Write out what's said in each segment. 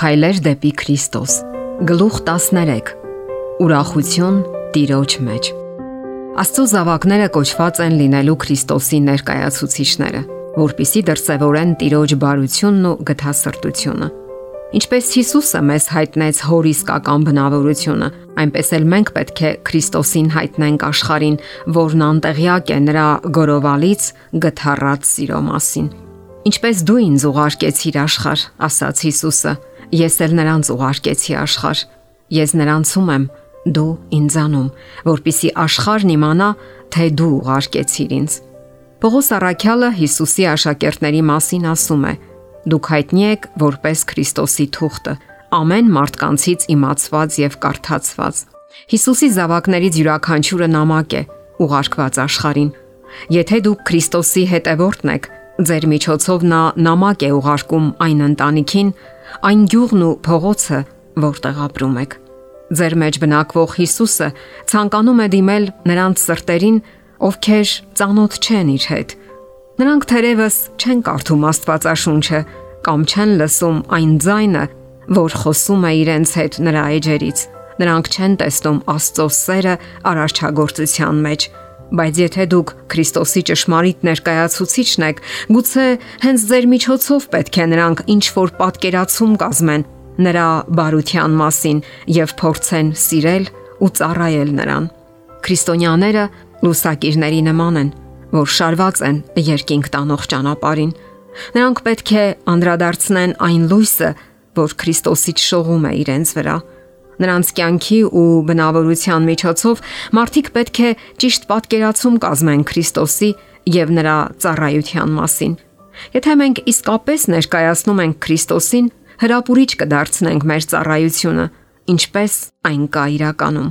Քայլեր դեպի Քրիստոս։ Գլուխ 13։ Ուրախություն Տիրոջ մեջ։ Աստծո զավակները կոչված են լինելու Քրիստոսի ներկայացուցիչները, որpիսի դրսևորեն Տիրոջ բարությունն ու գթասրտությունը։ Ինչպես Հիսուսը մեզ հայտնեց հոր իսկական բնավորությունը, այնպես էլ մենք պետք է Քրիստոսին հայտնենք աշխարհին, որն անտեղյակ է նրա գորովալից գթառած սիրո մասին։ Ինչպես դու ինձ ուղարկեցիր աշխարհ, ասաց Հիսուսը, Ես էլ նրանց ուղարկեցի աշխարհ։ Ես նրանցում եմ, դու ինձանում, որpիսի աշխարհն իմանա, թե դու ուղարկեցիր ինձ։ Պողոս Արաքյալը Հիսուսի աշակերտների մասին ասում է. Դուք հայտնի եք որպես Քրիստոսի թուղթը, ամեն մարդկանցից իմացված եւ կարդացված։ Հիսուսի զավակներից յուրաքանչյուրը նամակ է ուղարկված աշխարհին։ Եթե դուք Քրիստոսի հետևորդն եք, ձեր միջոցով նա նամակ է ուղարկում այն ընտանիքին, այն գյուղն ու փողոցը, որտեղ ապրում եք։ Ձեր մեջ բնակվող Հիսուսը ցանկանում է դիմել նրանց սրտերին, ովքեր ծանոթ չեն իր հետ։ Նրանք թերևս չեն կարդում Աստվածաշունչը կամ չեն լսում այն ձայնը, որ խոսում է իրենց հետ նրա էջերից։ Նրանք չեն տեսնում Աստծո սերը արարչագործության մեջ, Բայց եթե դուք Քրիստոսի ճշմարիտ ներկայացուցիչն եք, գուցե հենց ձեր միջոցով պետք է նրանք ինչ որ պատկերացում կազմեն նրա բարության մասին եւ փորձեն սիրել ու ծառայել նրան։ Քրիստոնյաները լուսակիրների նման են, որ շարված են երկինք տանող ճանապարհին։ Նրանք պետք է անդրադարձնեն այն լույսը, որ Քրիստոսից շողում է իրենց վրա Նրանց կյանքի ու բնավորության միջոցով մարդիկ պետք է ճիշտ պատկերացում կազմեն Քրիստոսի եւ նրա ծառայության մասին։ Եթե մենք իսկապես ներկայացնում ենք Քրիստոսին, հրապուրիչ կդարձնենք մեր ծառայությունը, ինչպես այն կա իրականում։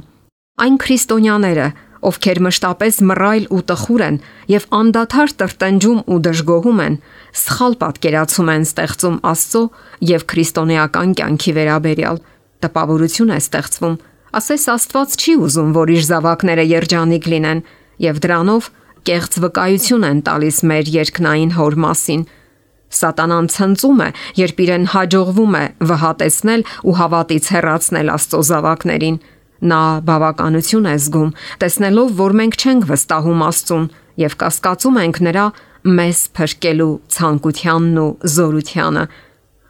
Այն քրիստոնյաները, ովքեր մշտապես մռայլ ու տխուր են եւ անդադար տրտնջում ու դժգոհում են, սխալ պատկերացում են ստեղծում Աստծո եւ քրիստոնեական կյանքի վերաբերյալ տպավորություն է ստեղծվում, ասես Աստված չի ուզում, որ իր զավակները երջանիկ լինեն, եւ դրանով կեղծ վկայություն են տալիս մեր երկնային հոր մասին։ Սատանան ցնծում է, երբ իրեն հաջողվում է վհատեցնել ու հավատից հեռացնել Աստծո զավակներին։ Նա բավականություն է զգում, տեսնելով, որ մենք չենք վստահում Աստծուն եւ կասկածում ենք նրա մեզ փրկելու ցանկությանն ու զորությանը։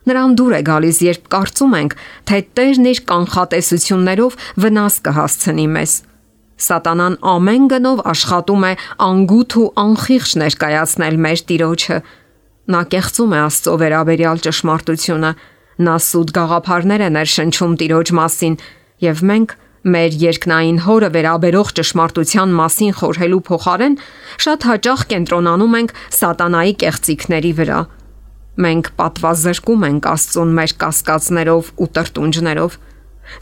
Նրան դուր է գալիս, երբ կարծում ենք, թե Տերն իր կանխատեսություններով վնաս կհասցնի մեզ։ Սատանան ամեն գնով աշխատում է անգութ ու անխիղճ ներկայացնել մեր Տիրոջը։ Նա կեղծում է Աստծո վերաբերյալ ճշմարտությունը։ Նա սուտ գաղափարներ է ներշնչում Տիրոջ մասին, եւ մենք մեր երկնային հորը վերաբերող ճշմարտության մասին խորհելու փոխարեն շատ հաճախ կենտրոնանում ենք սատանայի կեղծիքների վրա Մենք պատվազրկում ենք Աստծուն մեր կասկածներով ու տրտունջներով։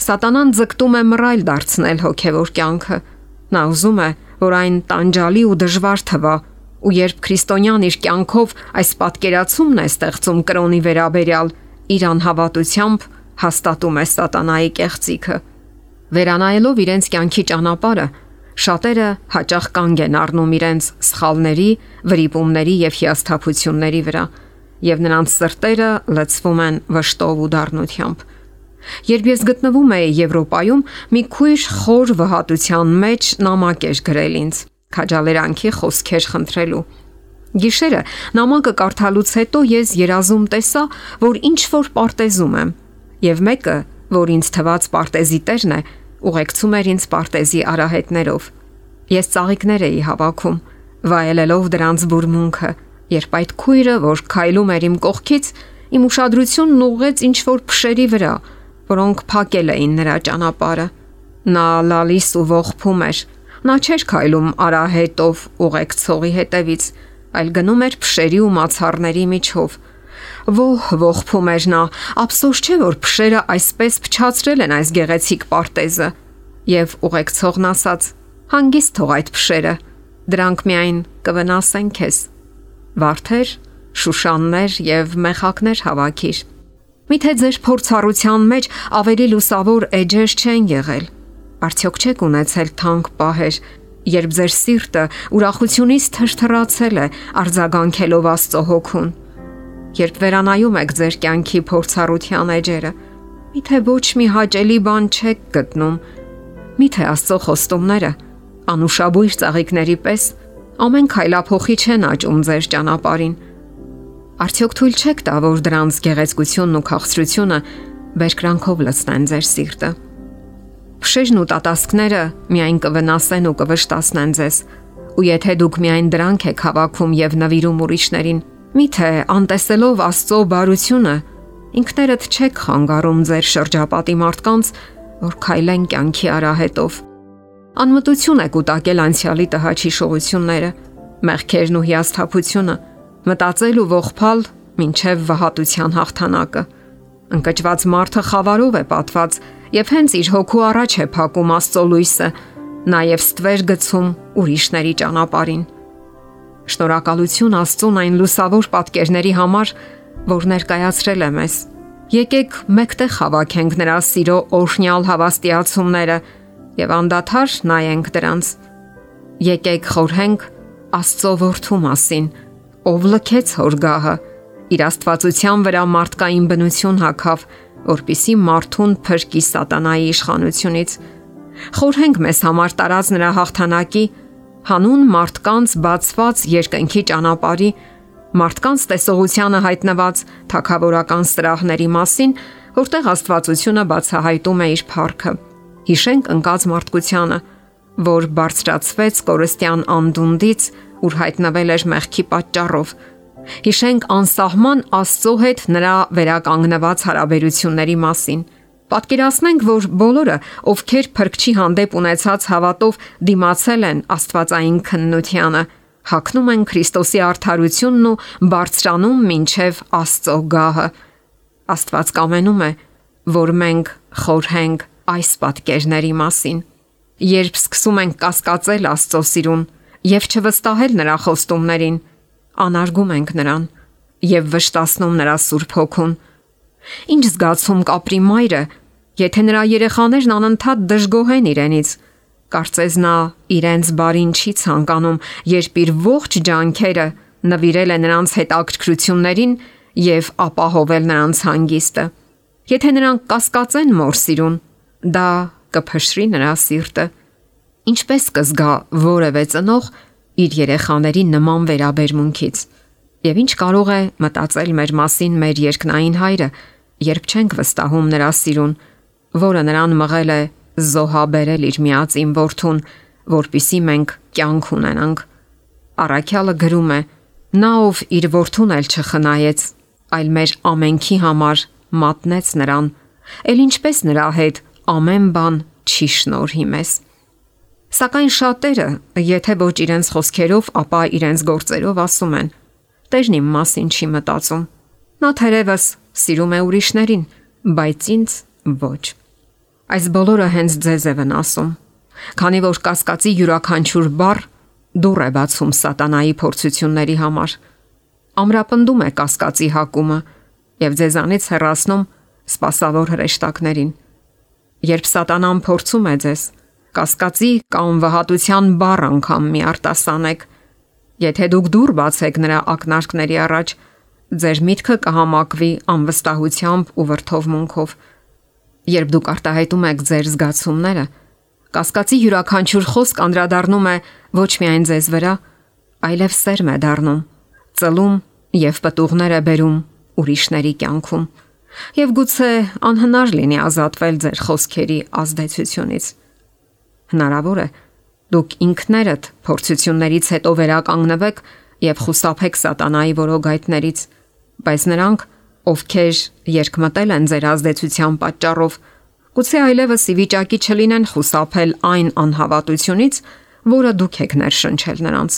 Սատանան ձգտում է մռայլ դարձնել հոգևոր կյանքը։ Նա ուզում է, որ այն տանջալի ու դժվար թվա, ու երբ քրիստոնյան իր կյանքով այս պատկերացումն է ստեղծում կրոնի վերաբերյալ, իր անհավատությամբ հաստատում է սատանայի կեղծիքը։ Վերանայելով իրենց կյանքի ճանապարհը, շատերը հաճախ կանգ են առնում իրենց սխալների, վրիպումների եւ հիասթափությունների վրա եւ նրանց սրտերը լցվում են վշտով ու դառնությամբ։ Երբ ես գտնվում էի Եվրոպայում, մի քույր խոր վհատության մեջ նամակ էր գրել ինձ, քաջալերանքի խոսքեր խնդրելու։ Գիշերը նամակը կարդալուց հետո ես երազում տեսա, որ ինչ որ պարտեզում եմ, եւ մեկը, որ ինձ թված պարտեզի տերն է, ուղեկցում էր ինձ պարտեզի արահետներով։ Ես ծաղիկներ էի հավաքում, վայելելով դրանց բուրմունքը Երբ այդ քույրը, որ քայլում էր իմ կողքից, իմ ուշադրությունն ուղղեց ինչ որ փշերի վրա, որոնք փակել էին նրա ճանապարհը։ Նա լալիս ու ողփում էր։ Նա չէր քայլում արահետով ուղեկցողի հետևից, այլ գնում էր փշերի ու մացառների միջով։ Ոհ, ողփում էր նա, ափսոս չէ որ փշերը այսպես փչացրել են այս գեղեցիկ պարտեզը։ Եվ ուղեկցողն ասաց. Հանգիստ թող այդ փշերը։ Դրանք միայն կվնասեն քեզ վարդեր, շուշաններ եւ մեխակներ հավաքիր։ Միթե ձեր փորձառության մեջ ավելի լուսավոր էջեր չեն եղել։ Արդյոք չեք ունեցել թանկ պահեր, երբ ձեր սիրտը ուրախությունից թրթռացել է արձագանքելով Աստծո հոգուն։ երբ վերանայում եք ձեր կյանքի փորձառության էջերը, միթե ոչ մի հաճելի բան չեք գտնում։ Միթե Աստծո խոստումները անուշաբույր ծաղիկների պես ամեն քայլափոխի չեն աճում ձեր ճանապարհին։ Արդյոք թույլ չեք տա, որ դրանց գեղեցկությունն ու քաղցրությունը բերկրանքով լցնեն ձեր սիրտը։ Փշեժն ու տատասկները միայն կվնասեն ու կվշտացնեն ձեզ, ու եթե դուք միայն դրանք եք հավաքում եւ նվիրում ուրիշներին, միթե անտեսելով Աստծո բարությունը, ինքներդ չեք խանգարում ձեր շրջապատի մարդկանց, որ քայլեն կյանքի արահետով։ Անմտություն եք ուտակել անցյալի տհաճ հիշողությունները, մեղքերն ու հիասթափությունը, մտածել ու ողփալ ինչև վհատության հաղթանակը։ Ընկճված մարդը խավարով է պատված եւ հենց իր հոգու առաջ է փակում Աստծո լույսը, նաև ստվեր գցում ուրիշների ճանապարհին։ Շնորհակալություն Աստծուն այն լուսավոր պատկերների համար, որ ներկայացրել է մեզ։ Եկեք մեկտեղ հավաքենք նրա սիրո օրհնյալ հավաստիացումները եւ անդադար նայենք դրանց։ Եկեք խորհենք Աստծո որդու մասին, ով լքեց հորգահը, իր աստվածության վրա մարդկային բնություն հակավ, որpիսի մարդուն փրկի սատանայի իշխանությունից Խորհենք մեզ համար տարած նրա հաղթանակի հանուն մարդկանց բացված երկնքի ճանապարհի մարդկանց տեսողությանը հայտնված թակավորական սրահների մասին, որտեղ Աստվածությունը բացահայտում է իր փառքը։ Հիշենք ընկած մարդկությանը, որ բարձրացվեց կորստյան անդունդից, ուր հայտնվել էր մեղքի պատճառով։ Հիշենք անսահման Աստծո հետ նրա վերականգնված հարաբերությունների մասին Պատկերացնենք, որ բոլորը, ովքեր փրկչի հանդեպ ունեցած հավատով դիմացել են Աստվածային քննությանը, հակնում են Քրիստոսի արդարությունն ու բարձրանում մինչև Աստծո գահը։ Աստված կամենում է, որ մենք խորհենք այս պատկերների մասին։ Երբ սկսում ենք կասկածել Աստծո սիրուն եւ չվստահել նրա խոստումներին, անարգում ենք նրան եւ վշտացնում նրա Սուրբ Հոգուն Ինչ զգացում կապրի մայրը, եթե նրա երեխաներն անընդհատ դժգոհեն իրենից։ Կարծես նա իրենց բարին չի ցանկանում, երբ իր ողջ ջանքերը նվիրել է նրանց հետաքրքրություններին եւ ապահովել նրանց հանգիստը։ Եթե նրանք կասկածեն մոր սիրուն, դա կփշրի նրա սիրտը։ Ինչպես կզգա որևէ ծնող իր երեխաների նման վերաբերմունքից։ Եվ ինչ կարող է մտածել մեր մասին մեր երկնային հայրը, երբ չենք վստահում նրա սիրուն, որը նրան մղել է զոհաբերել իր միածին որդուն, որpիսի մենք կյանք ունենանք։ Արաքյալը գրում է. Նա ով իր որդուն էլ չխնայեց, այլ մեր ամենքի համար մատնեց նրան, ել ինչպես նրա հետ ամեն բան չի շնորհի մեզ։ Սակայն շատերը, եթե ոչ իրենց խոսքերով, ապա իրենց գործերով ասում են. Տերն իմ մասին չի մտածում։ Նա թերևս սիրում է ուրիշներին, բայց ինձ ոչ։ Այս բոլորը հենց ձեզ է վնասում։ Քանի որ կասկածի յուրաքանչյուր բառ դուռ է բացում սատանայի փորձությունների համար։ Ամրապնդում է կասկածի հակումը եւ ձեզանից հեռացնում սпасավոր հրեշտակներին։ Երբ սատանան փորձում է ձեզ, կասկածի կամ վհատության բառ անգամ մի արտասանեք, եթե դուք դուր բացեք նրա ակնարկների առաջ, Ձեր միտքը կհամակվի անվստահությամբ ու վրթովմունքով։ Երբ դուք արտահայտում եք ձեր զգացումները, կասկածի յուրաքանչյուր խոսք անդրադառնում է ոչ միայն ձեզ վրա, այլև սերմ է դառնում, ծլում եւ պտուղներ է բերում ուրիշների կյանքում։ Եվ գուցե անհնար լինի ազատվել ձեր խոսքերի ազդեցությունից։ Հնարավոր է դուք ինքներդ փորձություններից հետո վերականգնվեք եւ խուսափեք սատանայի որոգայթներից բայց նրանք, ովքեր երկմտել են ձեր ազդեցության պատճառով, գուցե այլևս ի վիճակի չլինեն խուսափել այն անհավատությունից, որը դուք եք ներշնչել նրանց։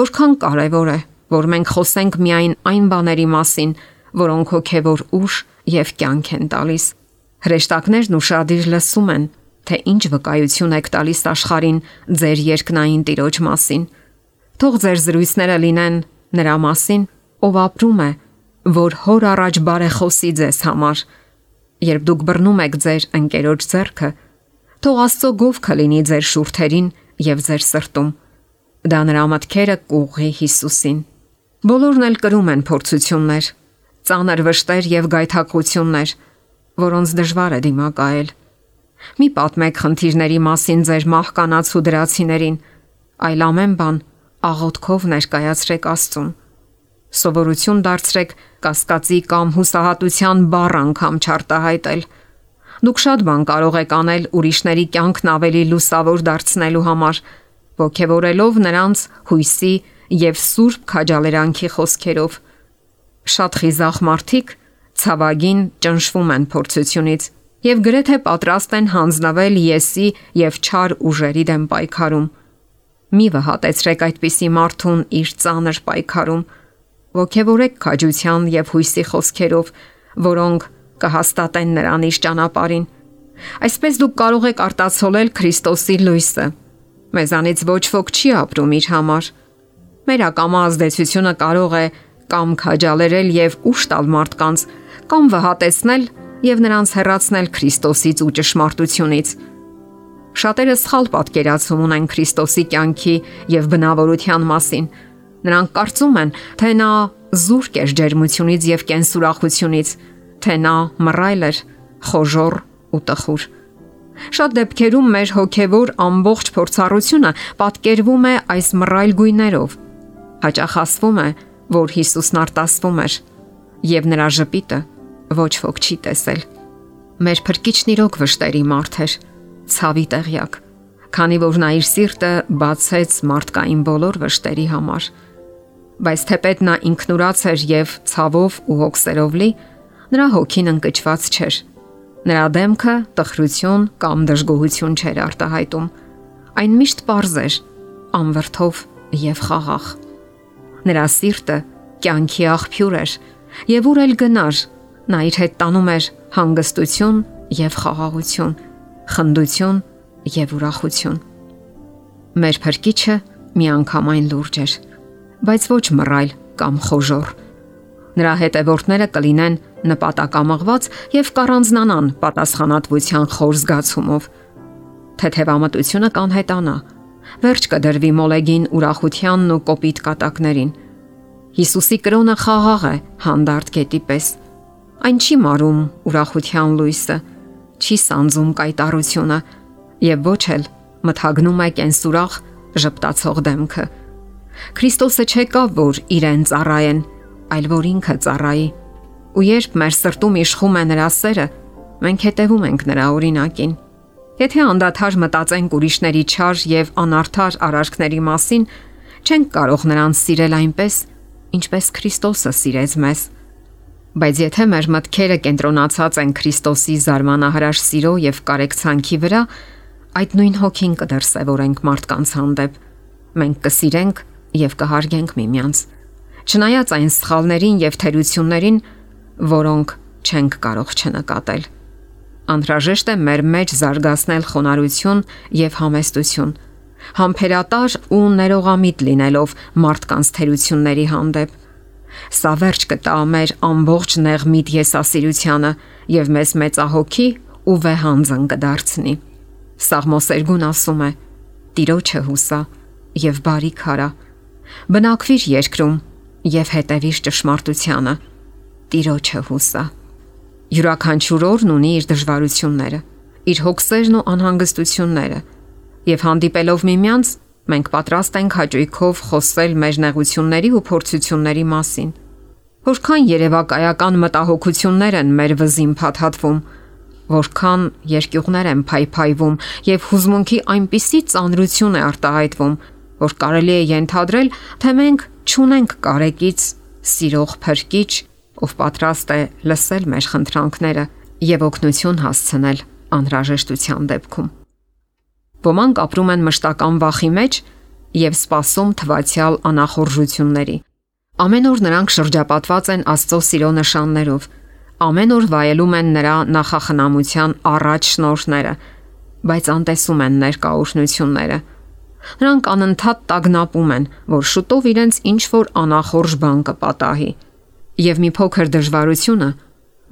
Որքան կարևոր է, որ մենք խոսենք միայն այն բաների մասին, որոնք հոգևոր ուժ եւ կյանք են տալիս։ Հրեշտակներն ուրشادիր լսում են, թե ինչ վկայություն եք տալիս աշխարհին ձեր երկնային տիրոջ մասին։ Թող ձեր զրույցները լինեն նրա մասին, ով ապրում է, որ հոր առաջ բարեխոսի ձեզ համար։ Երբ դուք բռնում եք ձեր ընկերոջ ձեռքը, թող Աստծո գովքը լինի ձեր շուրթերին եւ ձեր սրտում։ Դա նրա մտքերը կուղի Հիսուսին։ Բոլորն էլ կրում են փորձություններ, ծանր վշտեր եւ գայթակղություններ, որոնց դժվար է դիմակայել։ Մի պատմեք խնդիրների մասին ձեր մահկանացու դրացիներին, այլ ամեն բան աղոթքով ներկայացրեք Աստծուն։ Սովորություն դարձրեք կասկածի կամ հուսահատության բառ անգամ չարտահայտել։ Դուք շատ բան կարող եք անել ուրիշների կյանքն ավելի լուսավոր դարձնելու համար, ողքեվորելով նրանց հույսի եւ սուրբ քաջալերանքի խոսքերով։ Շատ խիզախ մարդիկ ցավագին ճնշվում են փորձությունից եւ գրեթե պատրաստ են հանձնվել եսի եւ չար ուժերի դեմ պայքարում։ Մի վհատեցրեք այդպիսի մարդուն իր ծանր պայքարում։ Ոգևորեք քաջության եւ հույսի խոսքերով, որոնք կհաստատեն նրան իր ճանապարհին։ Այսպես դուք կարող եք արտացոլել Քրիստոսի լույսը։ Մեզանից ոչ ոք չի ապրում իր համար Մեր ակամա ազդեցությունը կարող է կամ քաջալերել եւ ուշ տալ մարդկանց, կամ վհատեցնել եւ նրանց հեռացնել Քրիստոսից ու ճշմարտությունից։ Շատերը սխալ պատկերացում ունեն Քրիստոսի կյանքի եւ բնավորության մասին։ Նրանք կարծում են, թե նա զուրկ էր ջերմությունից եւ կենսուրախությունից, թե նա մռայլ էր, խոժոր ու տխուր։ Շատ դեպքերում մեր հոգևոր ամբողջ փորձառությունը պատկերվում է այս մռայլ գույներով Հաճախ ասվում է, որ Հիսուսն արտասվում էր եւ նրա ժպիտը ոչ ոք չի տեսել։ Մեր փրկիչն իրոք վշտերի մարդ էր, ցավի տեղյակ, քանի որ նա իր սիրտը բացեց մարդկային բոլոր վշտերի համար։ Բայց թեպետ նա ինքնուրաց էր եւ ցավով ու հոգսերով լի, նրա հոգին ընկճված չէր։ Նրա դեմքը տխրություն կամ դժգոհություն չէր արտահայտում։ Այն միշտ པարզ էր, անվրդով եւ խաղաղ։ Նրա սիրտը կյանքի աղբյուր էր, եւ ուր էլ գնար, նա իր հետ տանում էր հանգստություն եւ խաղաղություն, խնդություն եւ ուրախություն։ Մեր փրկիչը միանգամայն լուրջ էր, բայց ոչ մռայլ կամ խոժոր։ Նրա հետևորդները կլինեն նպատակամղված եւ կառանձնանան պատասխանատվության խոր զգացումով։ Թեթևամտությունը կանհետանա, վերջ կդրվի մոլեգին ուրախությանն ու կոպիտ կատակներին։ Հիսուսի կրոնը խաղաղ է, հանդարտ գետի պես։ Այն չի մարում ուրախության լույսը, չի սանձում կայտարությունը եւ ոչ էլ մթագնում է կենսուրախ ժպտացող դեմքը։ Քրիստոսը չեկավ, որ իրեն ծառայեն, այլ որ ինքը ծառայի։ Ու երբ մեր սրտում իշխում է նրա սերը, մենք հետևում ենք նրա օրինակին։ Եթե անդադար մտածենք ուրիշների չար եւ անարդար արարքների մասին, չենք կարող նրանց սիրել այնպես, ինչպես Քրիստոսը սիրեց մեզ։ Բայց եթե մեր մտքերը կենտրոնացած են Քրիստոսի զարմանահրաշ սիրո եւ կարեկցանքի վրա, այդ նույն հոգին կդրսևորենք մարդկանց հանդեպ։ Մենք կսիրենք եւ կհարգենք միմյանց։ Չնայած այն սխալներին եւ թերություններին, որոնք չենք կարող չնկատել անհրաժեշտ է մեր մեջ զարգացնել խոնարհություն եւ համեստություն, համբերատար ու ներողամիտ լինելով մարդկանց թերությունների հանդեպ։ Սա վերջ կտա մեր ամբողջ նեղմիտ եսասիրությանը եւ մեզ մեծահոգի ու վեհանձն կդարձնի։ Սաղմոսերգուն ասում է. Տիրոջը հուսա եւ բարի քարա։ Բնակվիր երկրում եւ հետևիր ճշմարտությանը։ Տիրոջը հուսա։ Յուրաքանչյուր օրն ունի իր դժվարությունները, իր հոգսերն ու անհանգստությունները, եւ հանդիպելով միմյանց մենք պատրաստ ենք հաճույքով խոսել մեր նեղությունների ու փորձությունների մասին։ Որքան երևակայական մտահոգություններ են մեր վզին փաթաթվում, որքան երկյուղներ են փայփայվում եւ հուզմունքի այնպիսի ծանրություն է արտահայտվում, որ կարելի է ենթադրել, թե մենք ճունենք կարեկից սիրող փրկիչ ով պատրաստ է լսել մեր խնդրանքները եւ օգնություն հասցնել անհրաժեշտության դեպքում։ Ոմանք ապրում են մշտական վախի մեջ եւ սпасում թվացial անախորժությունների։ Ամեն օր նրանք շրջապատված են Աստծո սիրո նշաններով։ Ամեն օր վայելում են նրա նախախնամության առաջ շնորհները, բայց անտեսում են ներկա օրհնությունները։ Նրանք անընդհատ տագնապում են, որ շուտով իրենց ինչ որ անախորժ բան կպատահի եւ մի փոքր դժվարությունը,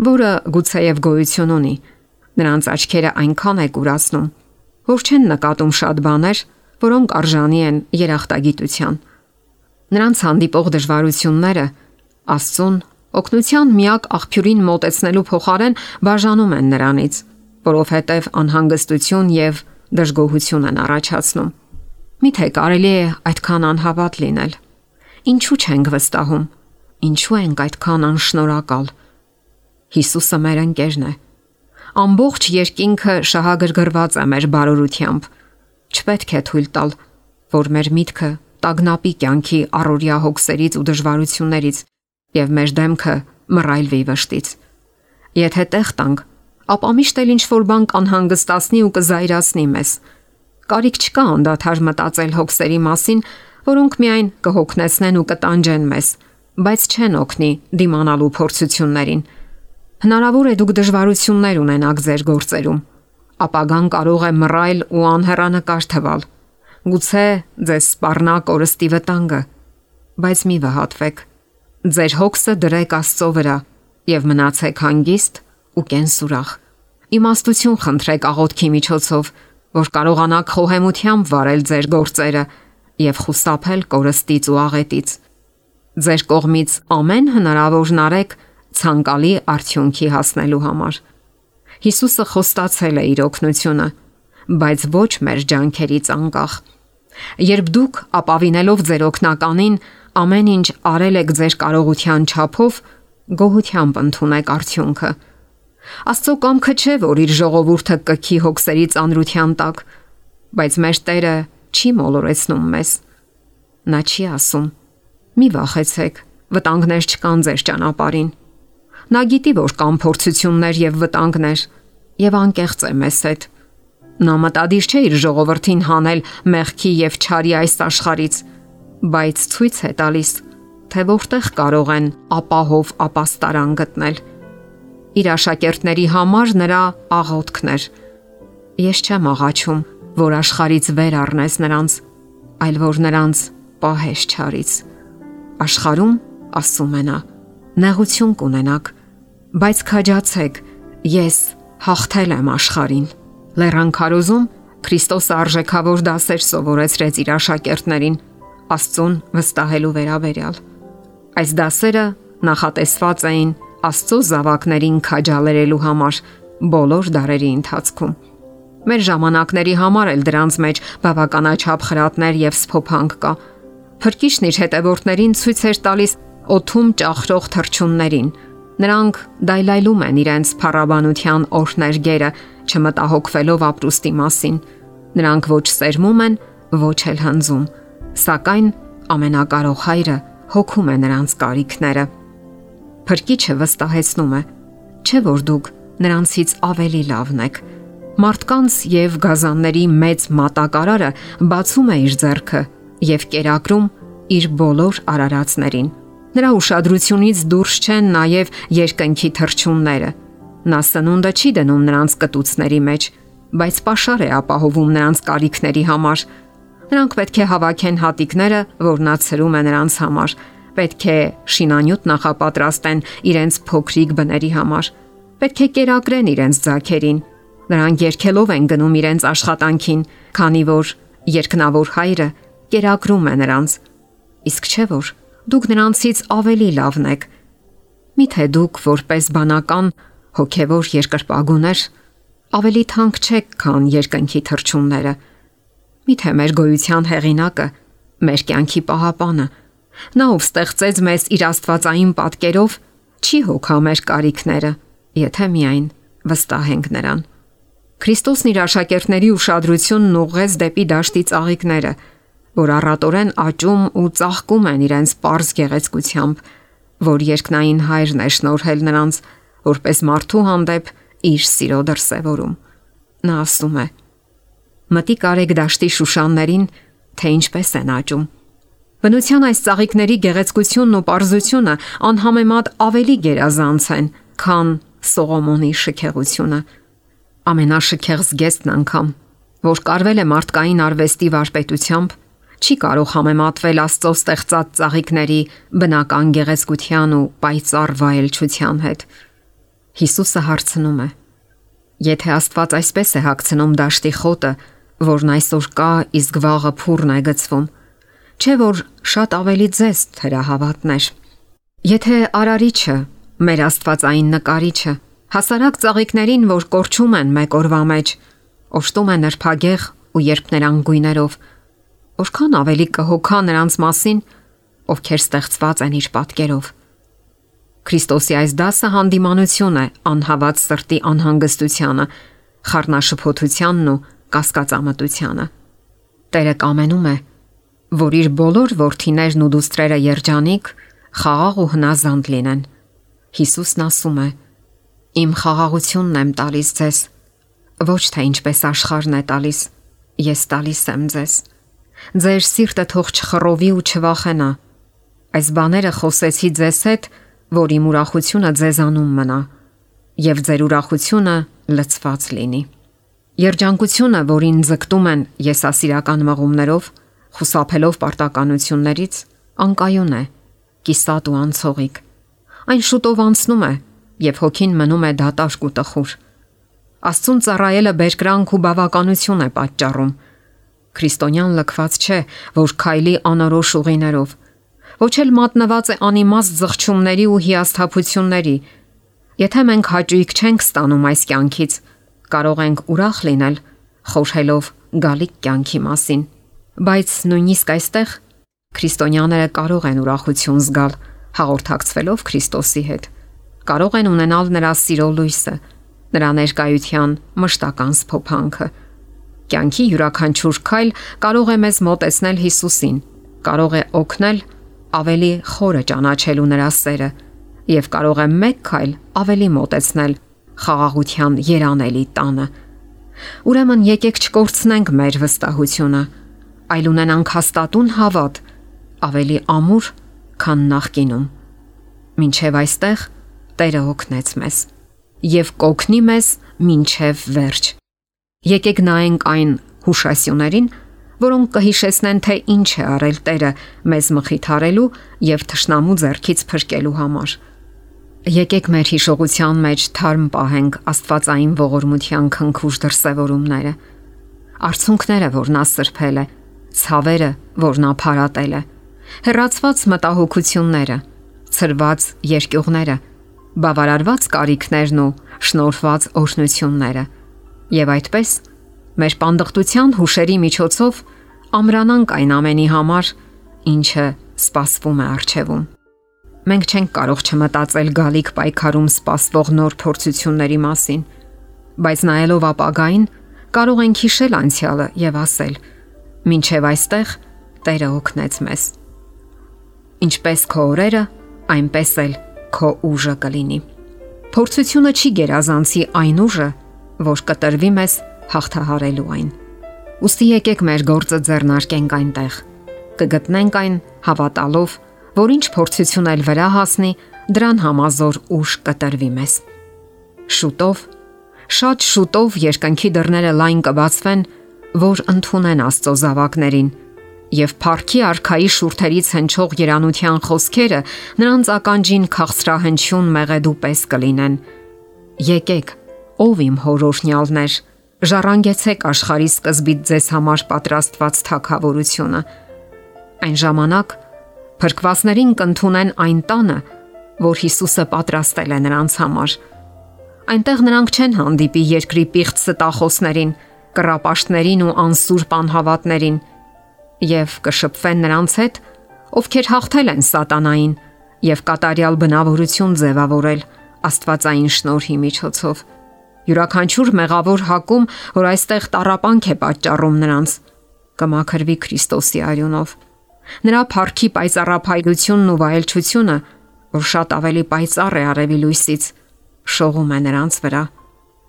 որը գուցեև գոյություն ունի, նրանց աչքերը այնքան է կուրացնում, որ չեն նկատում շատ բաներ, որոնք արժանի են երախտագիտության։ Նրանց հանդիպող դժվարությունները Աստծուն օգնության միակ աղբյուրին մոտեցնելու փոխարեն բաժանում են նրանից, որովհետև անհանգստություն եւ դժգոհություն են առաջացնում։ Միթե կարելի է այդքան անհավատ լինել։ Ինչու չենք վստահում։ Ինչու ենք այդքան անշնորհակալ։ Հիսուսը մեր ընկերն է։ Ամբողջ երկինքը շահագրգռված է մեր բարօրությամբ։ Չպետք է թույլ տալ, որ մեր միտքը տագնապի կյանքի առօրյա հոգսերից ու դժվարություններից եւ մեր դեմքը մռայլվի վշտից։ Եթե տեղ տանք, ապա միշտ էլ ինչ որ բան կանհանգստացնի ու կզայրացնի մեզ։ Կարիք չկա անդադար մտածել հոգսերի մասին, որոնք միայն կհոգնեցնեն ու կտանջեն մեզ, բայց չեն օգնի դիմանալու փորձություններին։ Հնարավոր է դուք դժվարություններ ունենաք ձեր գործերում։ Ապագան կարող է մռայլ ու անհեռանկար թվալ։ Գուցե ձեզ սпарնա կորստի վտանգը, բայց մի վհատվեք։ Ձեր հոգսը դրեք Աստծո վրա եւ մնացեք հանգիստ ու կենսուրախ։ Իմաստություն խնդրեք աղոթքի միջոցով, որ կարողանաք խոհեմությամբ վարել ձեր գործերը եւ խուսափել կորստից ու աղետից։ Ձեր կողմից ամեն հնարավորն արեք ցանկալի արդյունքի հասնելու համար։ Հիսուսը խոստացել է իր օգնությունը, բայց ոչ մեր ջանքերից անկախ։ Երբ դուք ապավինելով ձեր օկնականին ամեն ինչ արել եք ձեր կարողության չափով, գոհությամբ ընդունեք արդյունքը։ Աստծո կամքը չէ, որ իր ժողովուրդը կքի հոգսերի ծանրության տակ, բայց մեր Տերը չի մոլորեցնում մեզ։ Նա չի ասում. Մի վախեցեք, վտանգներ չկան ձեր ճանապարհին։ Նա գիտի, որ կան փորձություններ եւ վտանգներ, եւ անկեղծ է մեզ հետ Նա մտադիր չէ իր ժողովրդին հանել մեղքի եւ չարի այս աշխարից, բայց ցույց է տալիս, թե որտեղ կարող են ապահով ապաստարան գտնել։ Իր աշակերտների համար նրա աղոթքն էր. Ես չեմ աղաչում, որ աշխարից վեր առնես նրանց, այլ որ նրանց պահես չարից։ Աշխարում, ասում է նա, նեղություն կունենաք, բայց քաջացեք, ես հաղթել եմ աշխարին։ Լեռան քարոզում Քրիստոսը արժեքավոր դասեր սովորեցրեց իր աշակերտներին Աստծուն վստահելու վերաբերյալ։ Այս դասերը նախատեսված էին Աստծո զավակներին քաջալերելու համար բոլոր դարերի ընթացքում։ Մեր ժամանակների համար էլ դրանց մեջ բավականաչափ խրատներ եւ սփոփանք կա։ Փրկիչն իր հետևորդներին ցույց էր տալիս օթում ճախրող թրջուններին, Նրանք դայլայլում են իրենց փառաբանության օրհներգերը, չմտահոգվելով ապրուստի մասին։ Նրանք ոչ սերմում են, ոչ էլ հնձում, սակայն ամենակարող հայրը հոգում է նրանց կարիքները։ Փրկիչը վստահեցնում է, չէ որ դուք նրանցից ավելի լավն եք։ Մարդկանց եւ գազանների մեծ մատակարարը բացում է իր ձեռքը եւ կերակրում իր բոլոր արարածներին։ Նրա ուշադրությունից դուրս չեն նաև երկնքի թրջունները։ Նա սնունդը չի դնում նրանց կտուցների մեջ, բայց pašար է ապահովում նրանց կարիքների համար։ Նրանք պետք է հավաքեն հատիկները, որ նա ծրում է նրանց համար։ Պետք է շինանյութ նախապատրաստեն իրենց փոքրիկ բների համար։ Պետք է կերակրեն իրենց ձակերին։ Նրանք երկելով են գնում իրենց աշխատանքին, քանի որ երկնավոր հայրը կերակրում է նրանց։ Իսկ չէ որ դուք նրանցից ավելի լավն եք։ Միթե դուք որպես բանական հոգևոր երկրպագուներ ավելի թանկ չեք, քան երկնքի թրջունները։ Միթե մեր գոյության հեղինակը, մեր կյանքի պահապանը, նա ով ստեղծեց մեզ իր աստվածային պատկերով, չի հոգա մեր կարիքները, եթե միայն վստահենք նրան։ Քրիստոսն իր աշակերտների ուշադրությունն ուղղեց դեպի դաշտի ծաղիկները, որ առատորեն աճում ու ծաղկում են իրենց པարզ գեղեցկությամբ, որ երկնային հայրն է շնորհել նրանց որպես մարդու հանդեպ իր սիրո դրսևորում։ Նա ասում է. Մտիկ արեք դաշտի շուշաններին, թե ինչպես են աճում։ Բնության այս ծաղիկների գեղեցկությունն ու པարզությունը անհամեմատ ավելի գերազանց են, քան Սողոմոնի շքեղությունը։ Ամենաշքեղ զգեստն անգամ, որ կարվել է մարդկային արվեստի վարպետությամբ, չի կարող համեմատվել Աստծո ստեղծած ծաղիկների բնական գեղեցկության ու պայծառ վայելչության հետ։ Հիսուսը հարցնում է. Եթե Աստված այսպես է հագցնում դաշտի խոտը, որն այսօր կա, իսկ վաղը փուրն է գծվում, Չէ որ շատ ավելի ձեզ թերահավատներ։ Եթե արարիչը, մեր Աստվածային նկարիչը, հասարակ ծաղիկներին, որ կորչում են մեկ օրվա մեջ, օշտում է նրբագեղ ու երբ նրան գույներով, Որքան ավելի կհոգա նրանց մասին, ովքեր ստեղծված են իր պատկերով։ Քրիստոսի այս դասը հանդիմանություն է անհավատ սրտի անհանգստությանը, խառնաշփոթությանն ու կասկածամտությանը։ Տերը կամենում է, որ իր բոլոր worthiներն ու դուստրերը երջանիկ, խաղաղ ու հնազանդ լինեն։ Հիսուսն ասում է. Իմ խաղաղությունն եմ տալիս ձեզ, ոչ թե ինչպես աշխարհն է տալիս։ Ես տալիս եմ ձեզ։ Ձեր սիրտը թող չխռովի ու չվախենա։ Այս բաները խոսեցի ձեզ հետ, որ իմ ուրախությունը ձեզանում մնա եւ ձեր ուրախությունը լցված լինի։ Երջանկությունը, որին ձգտում են եսասիրական մղումներով, խուսափելով պարտականություններից, անկայուն է, կիսատ ու անցողիկ։ Այն շուտով անցնում է եւ հոգին մնում է դատաշկ ու տխուր։ Աստծուն ծառայելը բերկրանք ու բավականություն է պատճառում։ Քրիստոնյան լքված չէ, որ քայլի անորոշ ուղիներով, ոչ էլ մատնված է անիմաստ զղջումների ու հիասթափությունների։ Եթե մենք հաճույք չենք ստանում այս կյանքից, կարող ենք ուրախ լինել, խորհելով գալիք կյանքի մասին։ Բայց նույնիսկ այստեղ քրիստոնյաները կարող են ուրախություն զգալ, հաղորդակցվելով Քրիստոսի հետ։ Կարող են ունենալ նրա սիրո լույսը, նրա ներկայության մշտական սփոփանքը։ Կյանքի յուրաքանչյուր քայլ կարող է մեզ մոտեցնել Հիսուսին, կարող է օգնել ավելի խորը ճանաչելու նրա սերը եւ կարող է մեկ քայլ ավելի մոտեցնել խաղաղության երանելի տանը։ Ուրեմն եկեք չկորցնենք մեր վստահությունը, այլ ունենանք հաստատուն հավատ, ավելի ամուր, քան նախկինում։ Մինչև այստեղ Տերը օգնեց մեզ եւ կօգնի մեզ մինչև վերջ։ Եկեք նայենք այն հուշասյուներին, որոնք կհիշեցնեն, թե ինչ է արել Տերը մեզ մխիթարելու եւ թշնամու ձեռքից փրկելու համար։ Եկեք մեր հիշողության մեջ թարմ պահենք Աստվածային ողորմության քնքուշ դրսևորումները։ Արցունքները, որ նա սրբել է, ցավերը, որ նա փարատել է, հերացված մտահոգությունները, ծրված երկյուղները, բավարարված կարիքներն ու շնորհված օրհնությունները։ Եվ այդպես մեր պանդխտության հուշերի միջոցով ամրանանք այն ամենի համար, ինչը սпасվում է արջևում։ Մենք չենք կարող չմտածել գալիք պայքարում սпасվող նոր փորձությունների մասին, բայց նայելով ապագային կարող ենք հիշել անցյալը եւ ասել. «Մինչև այստեղ Տերը օգնեց մեզ»։ Ինչպես քո օրերը, այնպես էլ քո ուժը կլինի։ Փորձությունը չի գերազանցի այն ուժը, որ կտրվի մեզ հաղթահարելու այն։ Ոստի եկեք մեր գործը ձեռնարկենք այնտեղ։ Կգտնենք այն հավատալով, որ ինչ փորձություն էլ վրա հասնի, դրան համազոր ուժ կտրվի մեզ։ Շուտով, շատ շուտով երկնքի դռները լայն կբացվեն, որ ընդունեն Աստծո զավակներին եւ Փարքի արխայի շուրթերից հնչող երանության խոսքերը նրանց ականջին քաղցրահնչյուն մեղեդու պես կլինեն։ Եկեք, ով իմ հորոշնյալներ, Ժառանգեցեք աշխարհի սկզբից ձեզ համար պատրաստված թակավորությունը։ Այն ժամանակ փրկվածներին կընդունեն այն տանը, որ Հիսուսը պատրաստել է նրանց համար։ Այնտեղ նրանք չեն հանդիպի երկրի պիղծ ստախոսներին, կռապաշտներին ու անսուրբ անհավատներին եւ կշփվեն նրանց հետ, ովքեր հաղթել են սատանային եւ կատարյալ բնավորություն ձևավորել Աստվածային շնորհի միջոցով յուրաքանչյուր մեղավոր հակում, որ այստեղ տարապանք է պատճառում նրանց, կմաքրվի Քրիստոսի արյունով։ Նրա փառքի պայծառափայլությունն ու վայելչությունը, որ շատ ավելի պայծառ է արևի լույսից, շողում է նրանց վրա։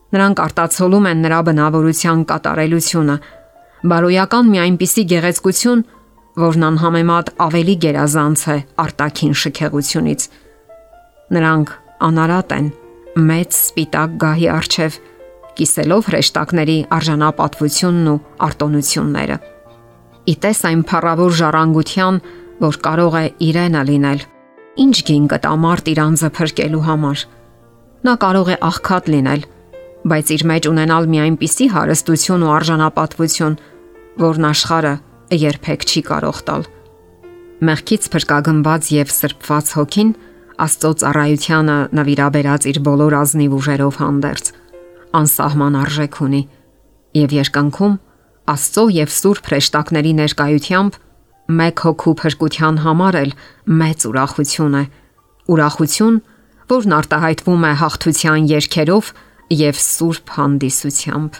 Նրանք արտացոլում են նրա բնավորության կատարելությունը, բարոյական մի այնպիսի գեղեցկություն, որն անհամեմատ ավելի գերազանց է արտաքին շքեղությունից։ Նրանք անարատ են մեծ սպիտակ գահի արչև, կիսելով հրեշտակների արժանապատվությունն ու արտոնությունները։ Իտես այն փառավոր ժառանգության, որ կարող է իրենը լինել։ Ինչ գին կտա մարդ իրանձը փրկելու համար։ Նա կարող է աղքատ լինել, բայց իր մեջ ունենալ մի այնպիսի հարստություն ու արժանապատվություն, որն աշխարը երբեք չի կարող տալ։ Մեղքից փրկագնված եւ սրբված հոգին Աստծո ծառայությանը նվիրաբերած իր բոլոր ազնիվ ուժերով հանդերձ. անսահման արժեք ունի եւ երկնքում Աստծո եւ Սուրբ հրեշտակների ներկայությամբ մեկ հոգու փրկության համար էլ մեծ ուրախություն է։ Ուրախություն, որն արտահայտվում է հաղթության երգերով եւ սուրբ հանդիսությամբ։